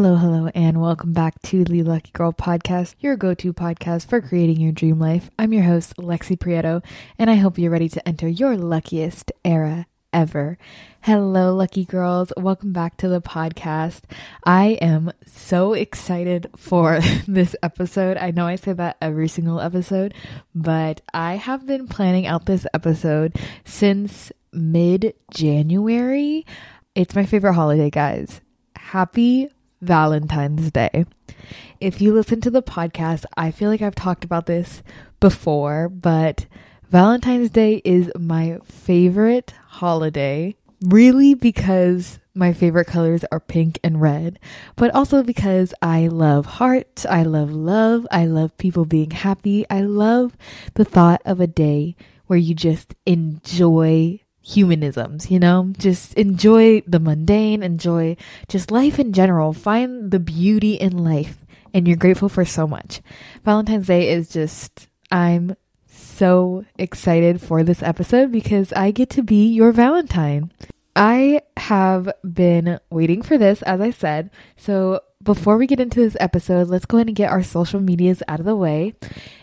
Hello, hello, and welcome back to the Lucky Girl Podcast, your go to podcast for creating your dream life. I'm your host, Lexi Prieto, and I hope you're ready to enter your luckiest era ever. Hello, lucky girls. Welcome back to the podcast. I am so excited for this episode. I know I say that every single episode, but I have been planning out this episode since mid January. It's my favorite holiday, guys. Happy Valentine's Day. If you listen to the podcast, I feel like I've talked about this before, but Valentine's Day is my favorite holiday, really because my favorite colors are pink and red, but also because I love heart, I love love, I love people being happy, I love the thought of a day where you just enjoy humanisms, you know? Just enjoy the mundane, enjoy just life in general. Find the beauty in life, and you're grateful for so much. Valentine's Day is just, I'm so excited for this episode because I get to be your Valentine. I have been waiting for this, as I said. So, before we get into this episode, let's go ahead and get our social medias out of the way.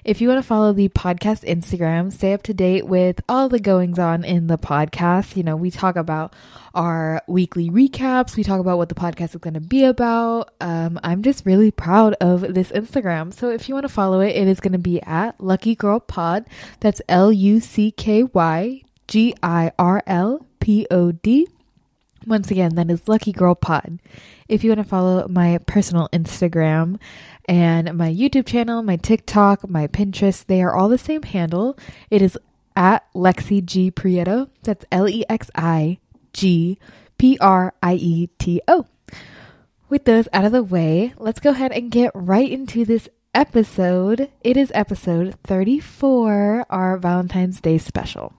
If you want to follow the podcast Instagram, stay up to date with all the goings on in the podcast. You know, we talk about our weekly recaps, we talk about what the podcast is going to be about. Um, I'm just really proud of this Instagram. So if you want to follow it, it is going to be at Lucky Girl Pod. That's L U C K Y G I R L P O D. Once again, that is Lucky Girl Pod. If you want to follow my personal Instagram and my YouTube channel, my TikTok, my Pinterest, they are all the same handle. It is at Lexi G Prieto. That's L E X I G P R I E T O. With those out of the way, let's go ahead and get right into this episode. It is episode 34, our Valentine's Day special.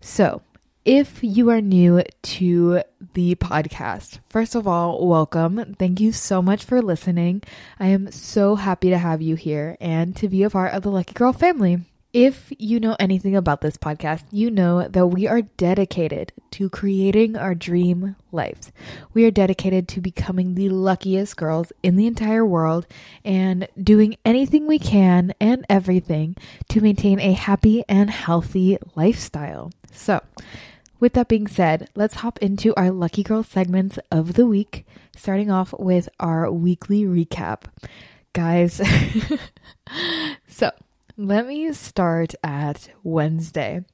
So, if you are new to the podcast, first of all, welcome. Thank you so much for listening. I am so happy to have you here and to be a part of the Lucky Girl family. If you know anything about this podcast, you know that we are dedicated to creating our dream lives. We are dedicated to becoming the luckiest girls in the entire world and doing anything we can and everything to maintain a happy and healthy lifestyle. So, with that being said, let's hop into our Lucky Girl segments of the week, starting off with our weekly recap. Guys, so let me start at Wednesday.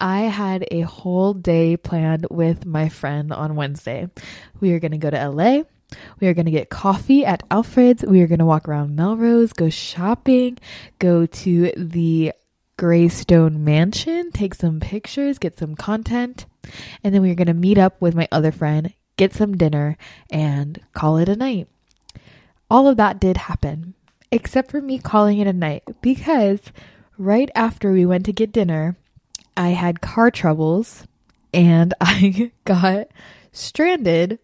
I had a whole day planned with my friend on Wednesday. We are going to go to LA. We are going to get coffee at Alfred's. We are going to walk around Melrose, go shopping, go to the Greystone Mansion, take some pictures, get some content, and then we are going to meet up with my other friend, get some dinner, and call it a night. All of that did happen, except for me calling it a night because right after we went to get dinner, I had car troubles and I got stranded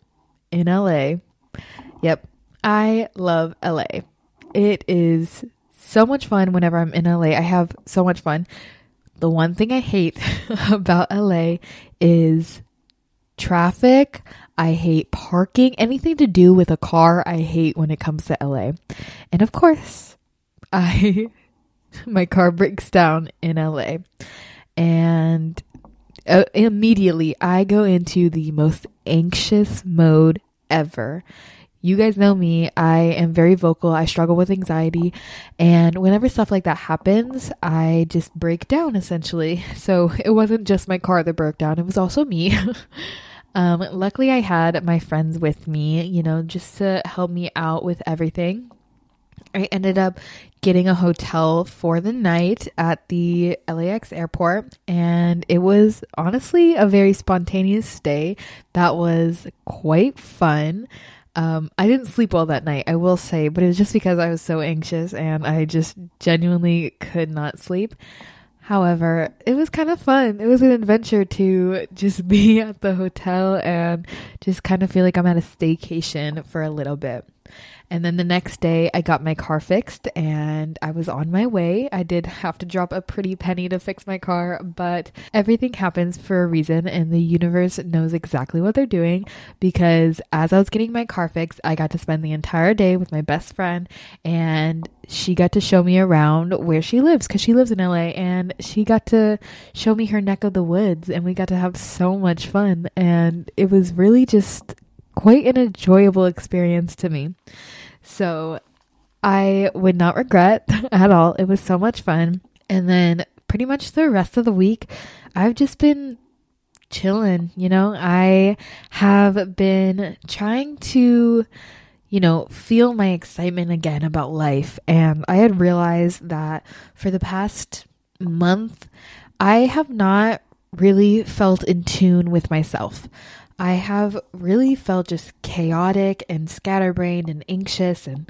in LA. Yep, I love LA. It is so much fun whenever I'm in LA. I have so much fun. The one thing I hate about LA is traffic. I hate parking. Anything to do with a car, I hate when it comes to LA. And of course, I my car breaks down in LA. And uh, immediately I go into the most anxious mode ever. You guys know me. I am very vocal. I struggle with anxiety. And whenever stuff like that happens, I just break down essentially. So it wasn't just my car that broke down, it was also me. um, luckily, I had my friends with me, you know, just to help me out with everything. I ended up getting a hotel for the night at the LAX airport, and it was honestly a very spontaneous stay that was quite fun. Um, I didn't sleep well that night, I will say, but it was just because I was so anxious and I just genuinely could not sleep. However, it was kind of fun. It was an adventure to just be at the hotel and just kind of feel like I'm at a staycation for a little bit. And then the next day, I got my car fixed and I was on my way. I did have to drop a pretty penny to fix my car, but everything happens for a reason, and the universe knows exactly what they're doing because as I was getting my car fixed, I got to spend the entire day with my best friend, and she got to show me around where she lives because she lives in LA, and she got to show me her neck of the woods, and we got to have so much fun. And it was really just quite an enjoyable experience to me. So I would not regret at all. It was so much fun. And then pretty much the rest of the week, I've just been chilling, you know? I have been trying to, you know, feel my excitement again about life. And I had realized that for the past month, I have not really felt in tune with myself. I have really felt just chaotic and scatterbrained and anxious and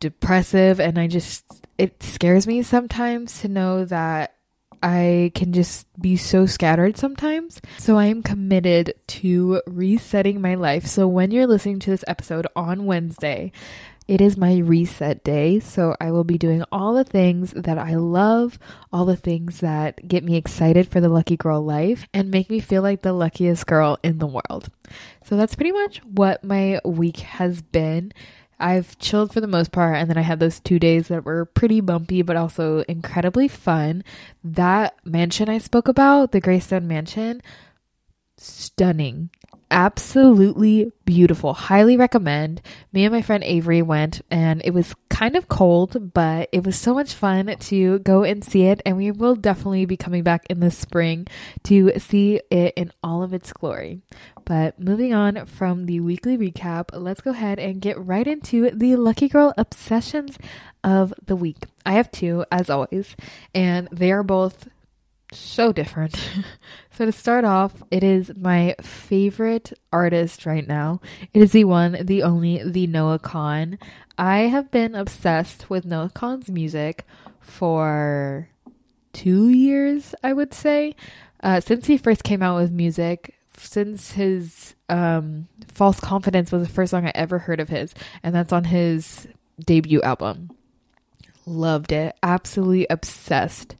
depressive. And I just, it scares me sometimes to know that I can just be so scattered sometimes. So I am committed to resetting my life. So when you're listening to this episode on Wednesday, it is my reset day, so I will be doing all the things that I love, all the things that get me excited for the lucky girl life and make me feel like the luckiest girl in the world. So that's pretty much what my week has been. I've chilled for the most part, and then I had those two days that were pretty bumpy but also incredibly fun. That mansion I spoke about, the Greystone Mansion, stunning absolutely beautiful. Highly recommend. Me and my friend Avery went and it was kind of cold, but it was so much fun to go and see it. And we will definitely be coming back in the spring to see it in all of its glory. But moving on from the weekly recap, let's go ahead and get right into the Lucky Girl obsessions of the week. I have two, as always, and they are both so different. so to start off, it is my favorite artist right now. It is the one, the only, the Noah Kahan. I have been obsessed with Noah Kahan's music for two years, I would say. Uh, since he first came out with music, since his um, False Confidence was the first song I ever heard of his, and that's on his debut album. Loved it. Absolutely obsessed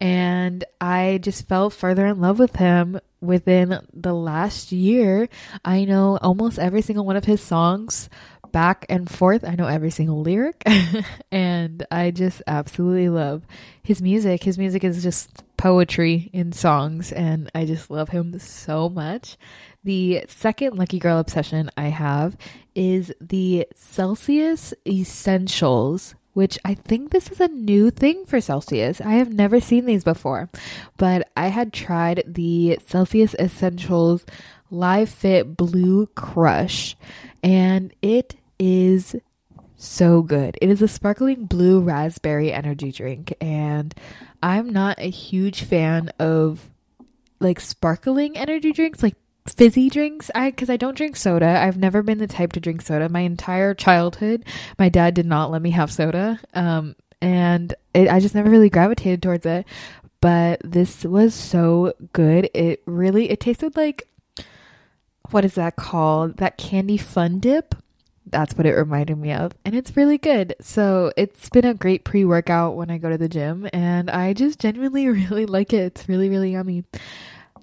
and I just fell further in love with him within the last year. I know almost every single one of his songs back and forth. I know every single lyric, and I just absolutely love his music. His music is just poetry in songs, and I just love him so much. The second Lucky Girl obsession I have is the Celsius Essentials which I think this is a new thing for Celsius. I have never seen these before, but I had tried the Celsius Essentials Live Fit Blue Crush, and it is so good. It is a sparkling blue raspberry energy drink, and I'm not a huge fan of like sparkling energy drinks, like fizzy drinks. I because i don't drink soda. I've never been the type to drink soda. My entire childhood my dad did not let me have soda. Um and it, i just never really gravitated towards it. But this was so good. It really it tasted like what is that called? That candy fun dip? That's what it reminded me of. And it's really good. So it's been a great pre-workout when i go to the gym. And i just genuinely really like it. It's really really yummy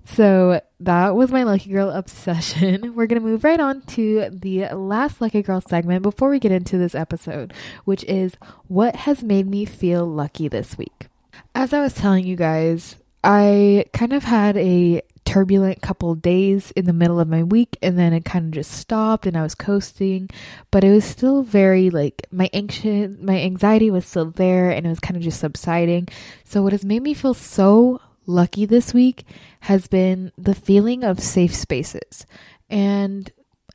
so that was my Lucky Girl obsession. We're going to move right on to the last Lucky Girl segment before we get into this episode, which is what has made me feel lucky this week. As I was telling you guys, I kind of had a turbulent couple days in the middle of my week and then it kind of just stopped and I was coasting but it was still very like my anxious my anxiety was still there and it was kind of just subsiding so what has made me feel so lucky this week has been the feeling of safe spaces. And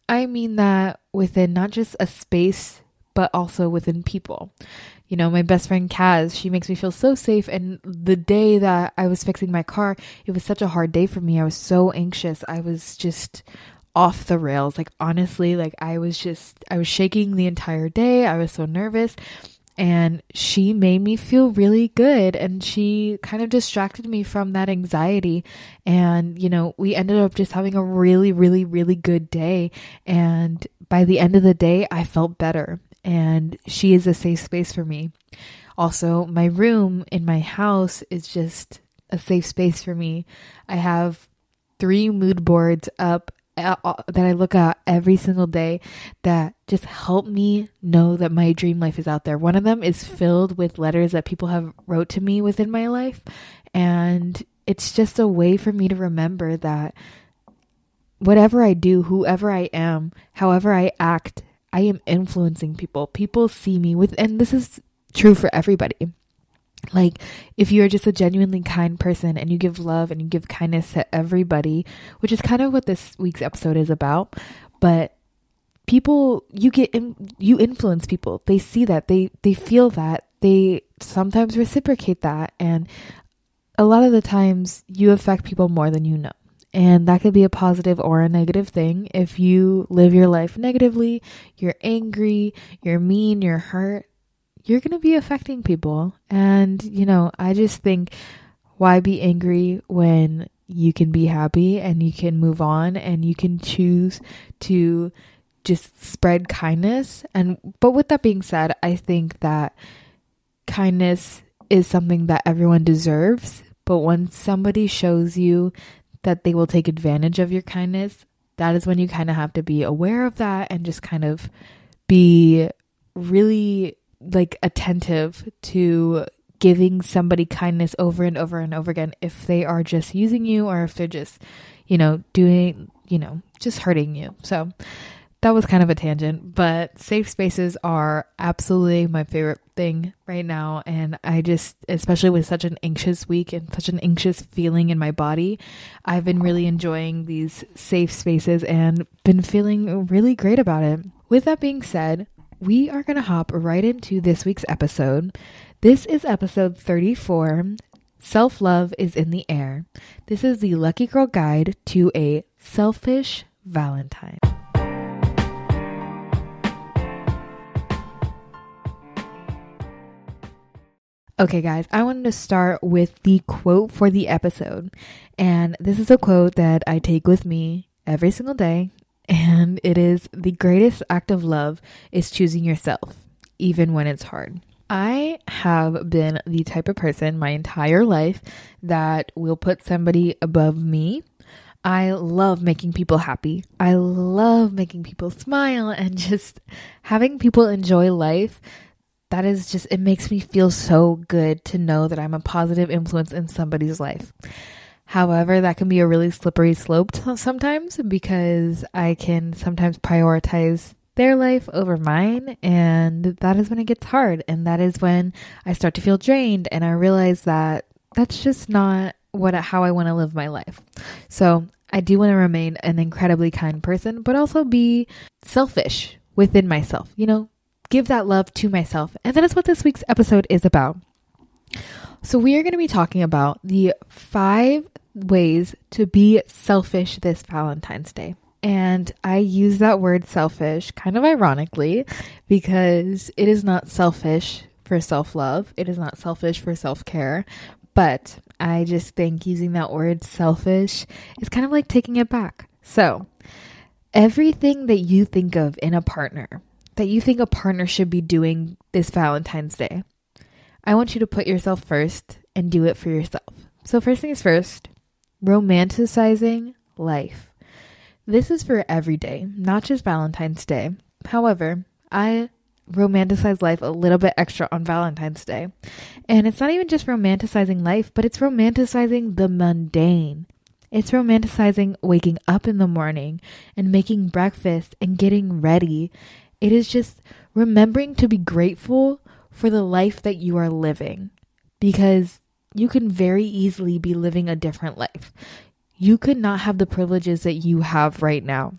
I mean that within not just a space, but also within people. You know, my best friend Kaz, she makes me feel so safe. And the day that I was fixing my car, it was such a hard day for me. I was so anxious. I was just off the rails. Like, honestly, like I was just, I was shaking the entire day. I was so nervous. And she made me feel really good and she kind of distracted me from that anxiety. And you know we ended up just having a really really really good day. And by the end of the day I felt better. And she is a safe space for me. Also my room in my house is just a safe space for me. I have three mood boards up that I look at every single day that just help me know that my dream life is out there. One of them is filled with letters that people have wrote to me within my life and it's just a way for me to remember that whatever I do, whoever I am, however I act, I am influencing people. People see me with and this is true for everybody. Like, if you're just a genuinely kind person and you give love and you give kindness to everybody, which is kind of what this week's episode is about, but people you get in, you influence people. They see that, they they feel that, they sometimes reciprocate that and a lot of the times you affect people more than you know. And that could be a positive or a negative thing. If you live your life negatively, you're angry, you're mean, you're hurt, you're going to be affecting people. And, you know, I just think why be angry when you can be happy and you can move on and you can choose to just spread kindness. And, but with that being said, I think that kindness is something that everyone deserves. But when somebody shows you that they will take advantage of your kindness, that is when you kind of have to be aware of that and just kind of be really like attentive to giving somebody kindness over and over and over again if they are just using you or if they're just, you know, doing, you know, just hurting you. So that was kind of a tangent, but safe spaces are absolutely my favorite thing right now. And I just, especially with such an anxious week and such an anxious feeling in my body, I've been really enjoying these safe spaces and been feeling really great about it. With that being said, we are going to hop right into this week's episode. This is episode 34 Self Love is in the Air. This is the Lucky Girl Guide to a Selfish Valentine. Okay, guys, I wanted to start with the quote for the episode. And this is a quote that I take with me every single day and it is the greatest act of love is choosing yourself, even when it's hard. I have been the type of person my entire life that will put somebody above me. I love making people happy. I love making people smile and just having people enjoy life. That is just, it makes me feel so good to know that I'm a positive influence in somebody's life. However, that can be a really slippery slope sometimes because I can sometimes prioritize their life over mine and that is when it gets hard and that is when I start to feel drained and I realize that that's just not what how I want to live my life. So, I do want to remain an incredibly kind person, but also be selfish within myself. You know, give that love to myself. And that is what this week's episode is about. So, we are going to be talking about the five ways to be selfish this Valentine's Day. And I use that word selfish kind of ironically because it is not selfish for self love, it is not selfish for self care. But I just think using that word selfish is kind of like taking it back. So, everything that you think of in a partner, that you think a partner should be doing this Valentine's Day, I want you to put yourself first and do it for yourself. So, first things first, romanticizing life. This is for every day, not just Valentine's Day. However, I romanticize life a little bit extra on Valentine's Day. And it's not even just romanticizing life, but it's romanticizing the mundane. It's romanticizing waking up in the morning and making breakfast and getting ready. It is just remembering to be grateful for the life that you are living because you can very easily be living a different life. You could not have the privileges that you have right now.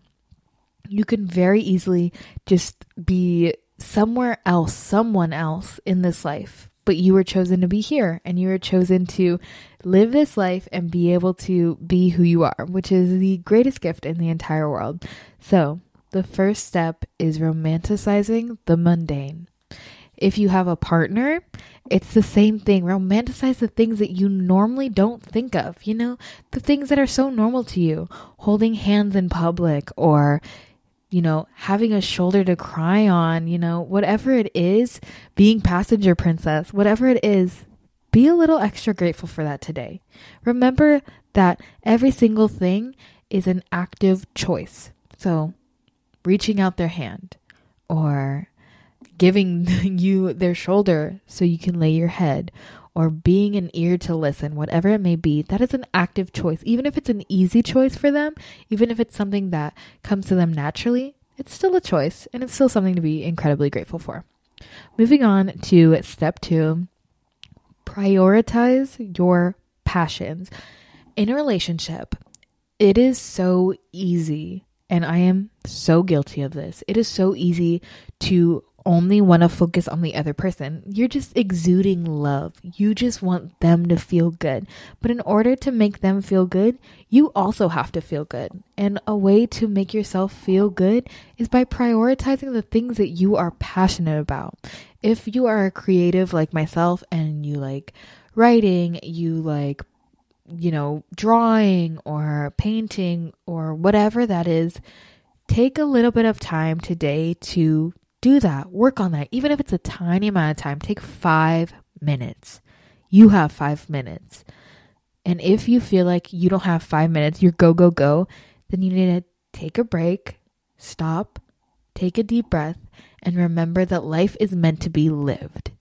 You can very easily just be somewhere else, someone else in this life. But you were chosen to be here and you were chosen to live this life and be able to be who you are, which is the greatest gift in the entire world. So, the first step is romanticizing the mundane. If you have a partner, it's the same thing. Romanticize the things that you normally don't think of, you know, the things that are so normal to you. Holding hands in public or, you know, having a shoulder to cry on, you know, whatever it is, being passenger princess, whatever it is, be a little extra grateful for that today. Remember that every single thing is an active choice. So, reaching out their hand or giving you their shoulder so you can lay your head or being an ear to listen, whatever it may be, that is an active choice. Even if it's an easy choice for them, even if it's something that comes to them naturally, it's still a choice and it's still something to be incredibly grateful for. Moving on to step two prioritize your passions. In a relationship, it is so easy, and I am so guilty of this. It is so easy to only want to focus on the other person. You're just exuding love. You just want them to feel good. But in order to make them feel good, you also have to feel good. And a way to make yourself feel good is by prioritizing the things that you are passionate about. If you are a creative like myself and you like writing, you like you know, drawing or painting or whatever that is, take a little bit of time today to do that. Work on that. Even if it's a tiny amount of time, take five minutes. You have five minutes. And if you feel like you don't have five minutes, you're go, go, go, then you need to take a break, stop, take a deep breath, and remember that life is meant to be lived.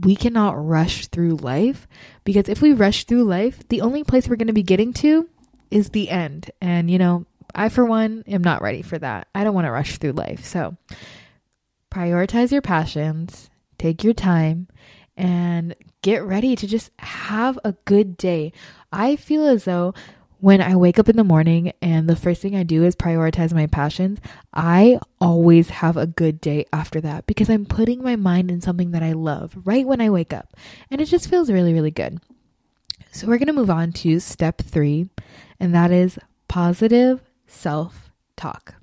We cannot rush through life because if we rush through life, the only place we're going to be getting to is the end. And, you know, I, for one, am not ready for that. I don't want to rush through life. So, prioritize your passions, take your time, and get ready to just have a good day. I feel as though when I wake up in the morning and the first thing I do is prioritize my passions, I always have a good day after that because I'm putting my mind in something that I love right when I wake up. And it just feels really, really good. So we're going to move on to step three, and that is positive self talk.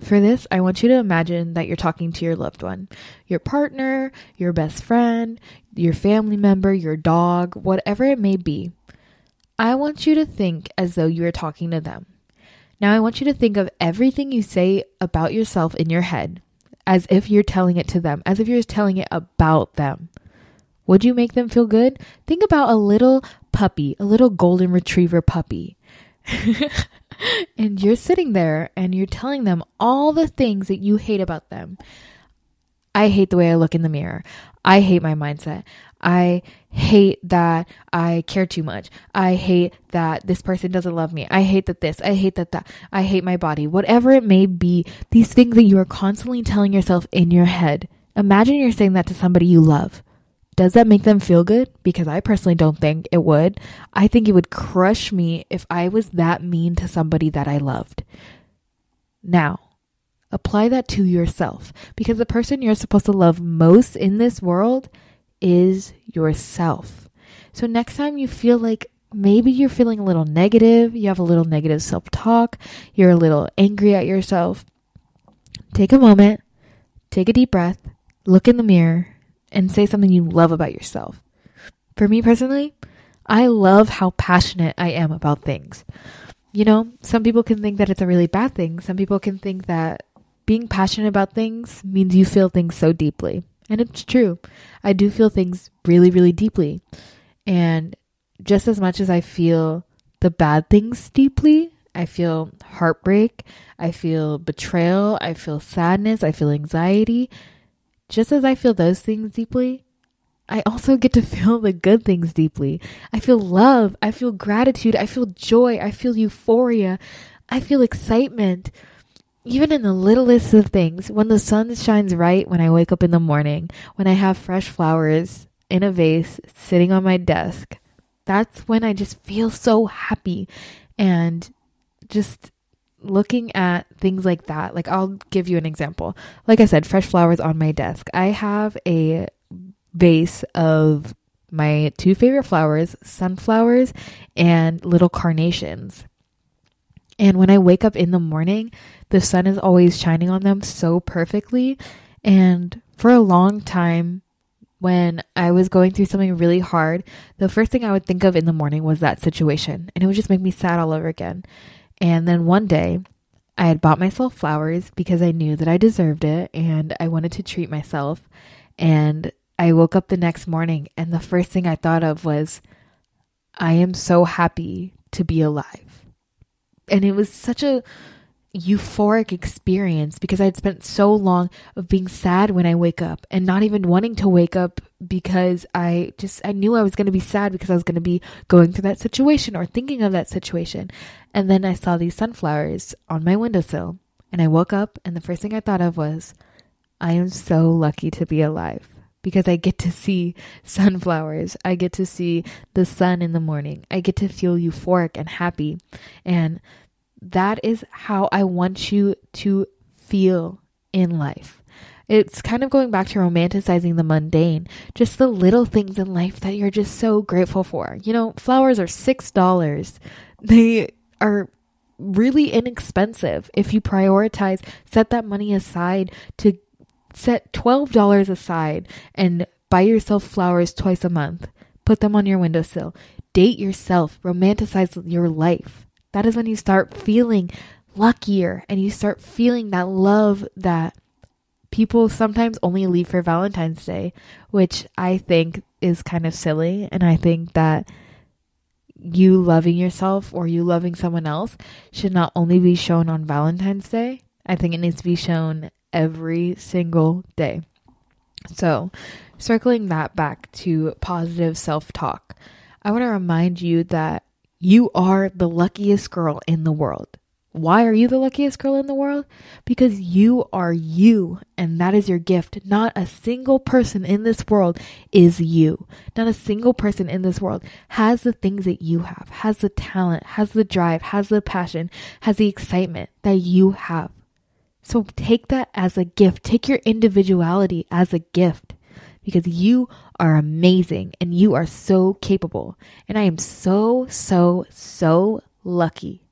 For this, I want you to imagine that you're talking to your loved one, your partner, your best friend, your family member, your dog, whatever it may be. I want you to think as though you are talking to them. Now, I want you to think of everything you say about yourself in your head as if you're telling it to them, as if you're telling it about them. Would you make them feel good? Think about a little puppy, a little golden retriever puppy. and you're sitting there and you're telling them all the things that you hate about them. I hate the way I look in the mirror. I hate my mindset. I hate that I care too much. I hate that this person doesn't love me. I hate that this. I hate that that. I hate my body. Whatever it may be, these things that you are constantly telling yourself in your head. Imagine you're saying that to somebody you love. Does that make them feel good? Because I personally don't think it would. I think it would crush me if I was that mean to somebody that I loved. Now, apply that to yourself because the person you're supposed to love most in this world is yourself. So, next time you feel like maybe you're feeling a little negative, you have a little negative self talk, you're a little angry at yourself, take a moment, take a deep breath, look in the mirror, and say something you love about yourself. For me personally, I love how passionate I am about things. You know, some people can think that it's a really bad thing. Some people can think that being passionate about things means you feel things so deeply. And it's true. I do feel things really, really deeply. And just as much as I feel the bad things deeply, I feel heartbreak, I feel betrayal, I feel sadness, I feel anxiety. Just as I feel those things deeply, I also get to feel the good things deeply. I feel love. I feel gratitude. I feel joy. I feel euphoria. I feel excitement. Even in the littlest of things, when the sun shines right when I wake up in the morning, when I have fresh flowers in a vase sitting on my desk, that's when I just feel so happy. And just looking at things like that, like I'll give you an example. Like I said, fresh flowers on my desk. I have a vase of my two favorite flowers, sunflowers and little carnations. And when I wake up in the morning, the sun is always shining on them so perfectly. And for a long time, when I was going through something really hard, the first thing I would think of in the morning was that situation. And it would just make me sad all over again. And then one day, I had bought myself flowers because I knew that I deserved it and I wanted to treat myself. And I woke up the next morning, and the first thing I thought of was, I am so happy to be alive. And it was such a euphoric experience because I had spent so long of being sad when I wake up and not even wanting to wake up because I just I knew I was going to be sad because I was going to be going through that situation or thinking of that situation. And then I saw these sunflowers on my windowsill and I woke up and the first thing I thought of was I am so lucky to be alive because I get to see sunflowers. I get to see the sun in the morning. I get to feel euphoric and happy. And that is how I want you to feel in life. It's kind of going back to romanticizing the mundane, just the little things in life that you're just so grateful for. You know, flowers are $6. They are really inexpensive if you prioritize, set that money aside to set $12 aside and buy yourself flowers twice a month. Put them on your windowsill. Date yourself, romanticize your life that is when you start feeling luckier and you start feeling that love that people sometimes only leave for Valentine's Day, which I think is kind of silly. And I think that you loving yourself or you loving someone else should not only be shown on Valentine's Day, I think it needs to be shown every single day. So, circling that back to positive self talk, I want to remind you that you are the luckiest girl in the world. Why are you the luckiest girl in the world? Because you are you, and that is your gift. Not a single person in this world is you. Not a single person in this world has the things that you have, has the talent, has the drive, has the passion, has the excitement that you have. So take that as a gift. Take your individuality as a gift because you are amazing and you are so capable. And I am so, so, so lucky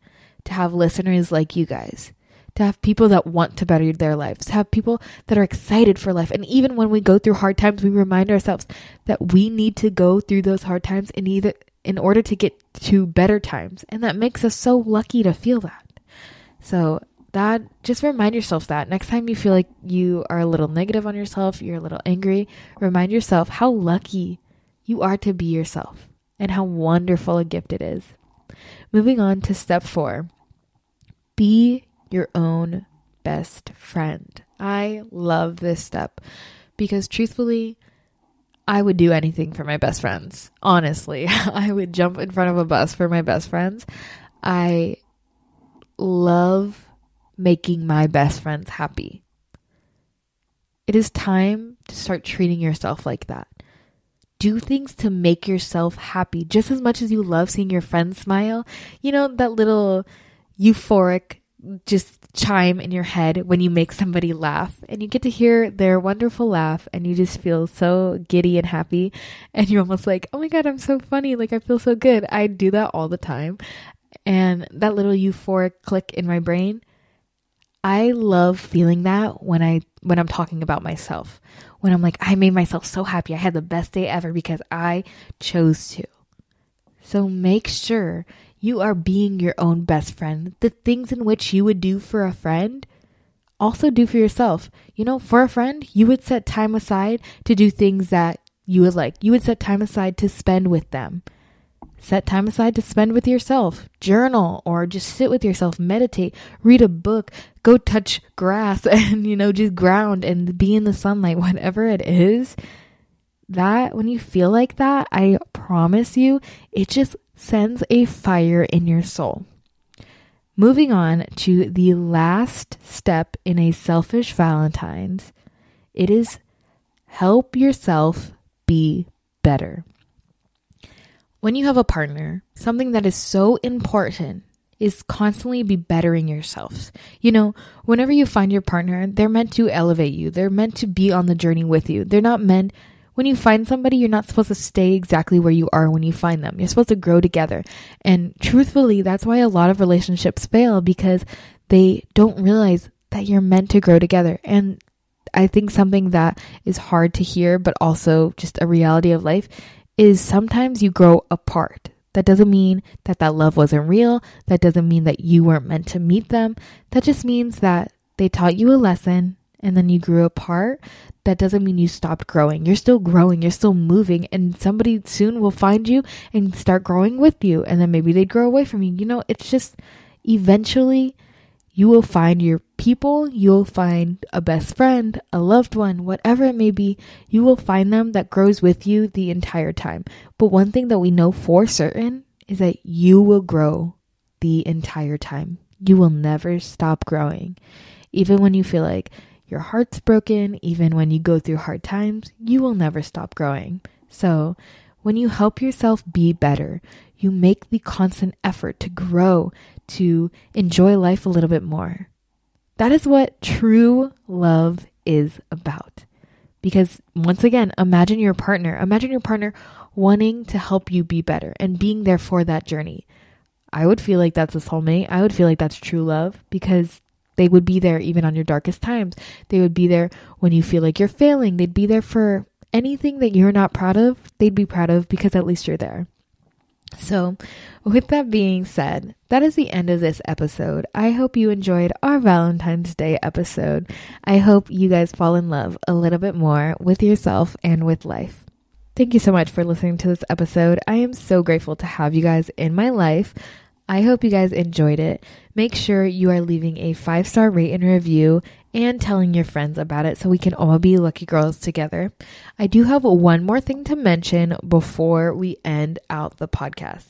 to have listeners like you guys, to have people that want to better their lives, to have people that are excited for life. And even when we go through hard times, we remind ourselves that we need to go through those hard times in either in order to get to better times. And that makes us so lucky to feel that. So that just remind yourself that next time you feel like you are a little negative on yourself, you're a little angry, remind yourself how lucky you are to be yourself and how wonderful a gift it is. Moving on to step four be your own best friend. I love this step because truthfully, I would do anything for my best friends. Honestly, I would jump in front of a bus for my best friends. I love making my best friends happy. It is time to start treating yourself like that. Do things to make yourself happy just as much as you love seeing your friends smile. You know, that little euphoric just chime in your head when you make somebody laugh and you get to hear their wonderful laugh and you just feel so giddy and happy and you're almost like, "Oh my god, I'm so funny. Like I feel so good." I do that all the time. And that little euphoric click in my brain I love feeling that when I when I'm talking about myself. When I'm like I made myself so happy. I had the best day ever because I chose to. So make sure you are being your own best friend. The things in which you would do for a friend, also do for yourself. You know, for a friend, you would set time aside to do things that you would like. You would set time aside to spend with them. Set time aside to spend with yourself. Journal or just sit with yourself, meditate, read a book, go touch grass and, you know, just ground and be in the sunlight, whatever it is. That, when you feel like that, I promise you, it just sends a fire in your soul. Moving on to the last step in a selfish Valentine's, it is help yourself be better. When you have a partner, something that is so important is constantly be bettering yourselves. You know, whenever you find your partner, they're meant to elevate you. They're meant to be on the journey with you. They're not meant when you find somebody, you're not supposed to stay exactly where you are when you find them. You're supposed to grow together. And truthfully, that's why a lot of relationships fail because they don't realize that you're meant to grow together. And I think something that is hard to hear, but also just a reality of life is sometimes you grow apart. That doesn't mean that that love wasn't real. That doesn't mean that you weren't meant to meet them. That just means that they taught you a lesson and then you grew apart. That doesn't mean you stopped growing. You're still growing, you're still moving, and somebody soon will find you and start growing with you. And then maybe they'd grow away from you. You know, it's just eventually you will find your people, you'll find a best friend, a loved one, whatever it may be, you will find them that grows with you the entire time. But one thing that we know for certain is that you will grow the entire time. You will never stop growing. Even when you feel like your heart's broken, even when you go through hard times, you will never stop growing. So, when you help yourself be better, you make the constant effort to grow, to enjoy life a little bit more. That is what true love is about. Because once again, imagine your partner, imagine your partner wanting to help you be better and being there for that journey. I would feel like that's a soulmate. I would feel like that's true love because they would be there even on your darkest times. They would be there when you feel like you're failing. They'd be there for anything that you're not proud of. They'd be proud of because at least you're there. So, with that being said, that is the end of this episode. I hope you enjoyed our Valentine's Day episode. I hope you guys fall in love a little bit more with yourself and with life. Thank you so much for listening to this episode. I am so grateful to have you guys in my life. I hope you guys enjoyed it. Make sure you are leaving a five star rate and review and telling your friends about it so we can all be lucky girls together. I do have one more thing to mention before we end out the podcast.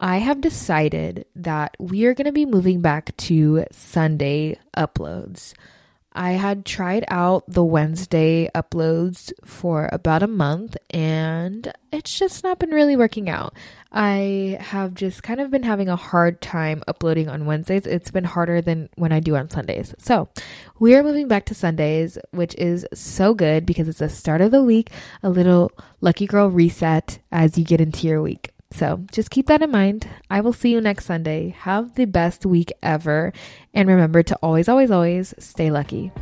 I have decided that we are going to be moving back to Sunday uploads. I had tried out the Wednesday uploads for about a month and it's just not been really working out. I have just kind of been having a hard time uploading on Wednesdays. It's been harder than when I do on Sundays. So, we are moving back to Sundays, which is so good because it's the start of the week, a little lucky girl reset as you get into your week. So just keep that in mind. I will see you next Sunday. Have the best week ever. And remember to always, always, always stay lucky.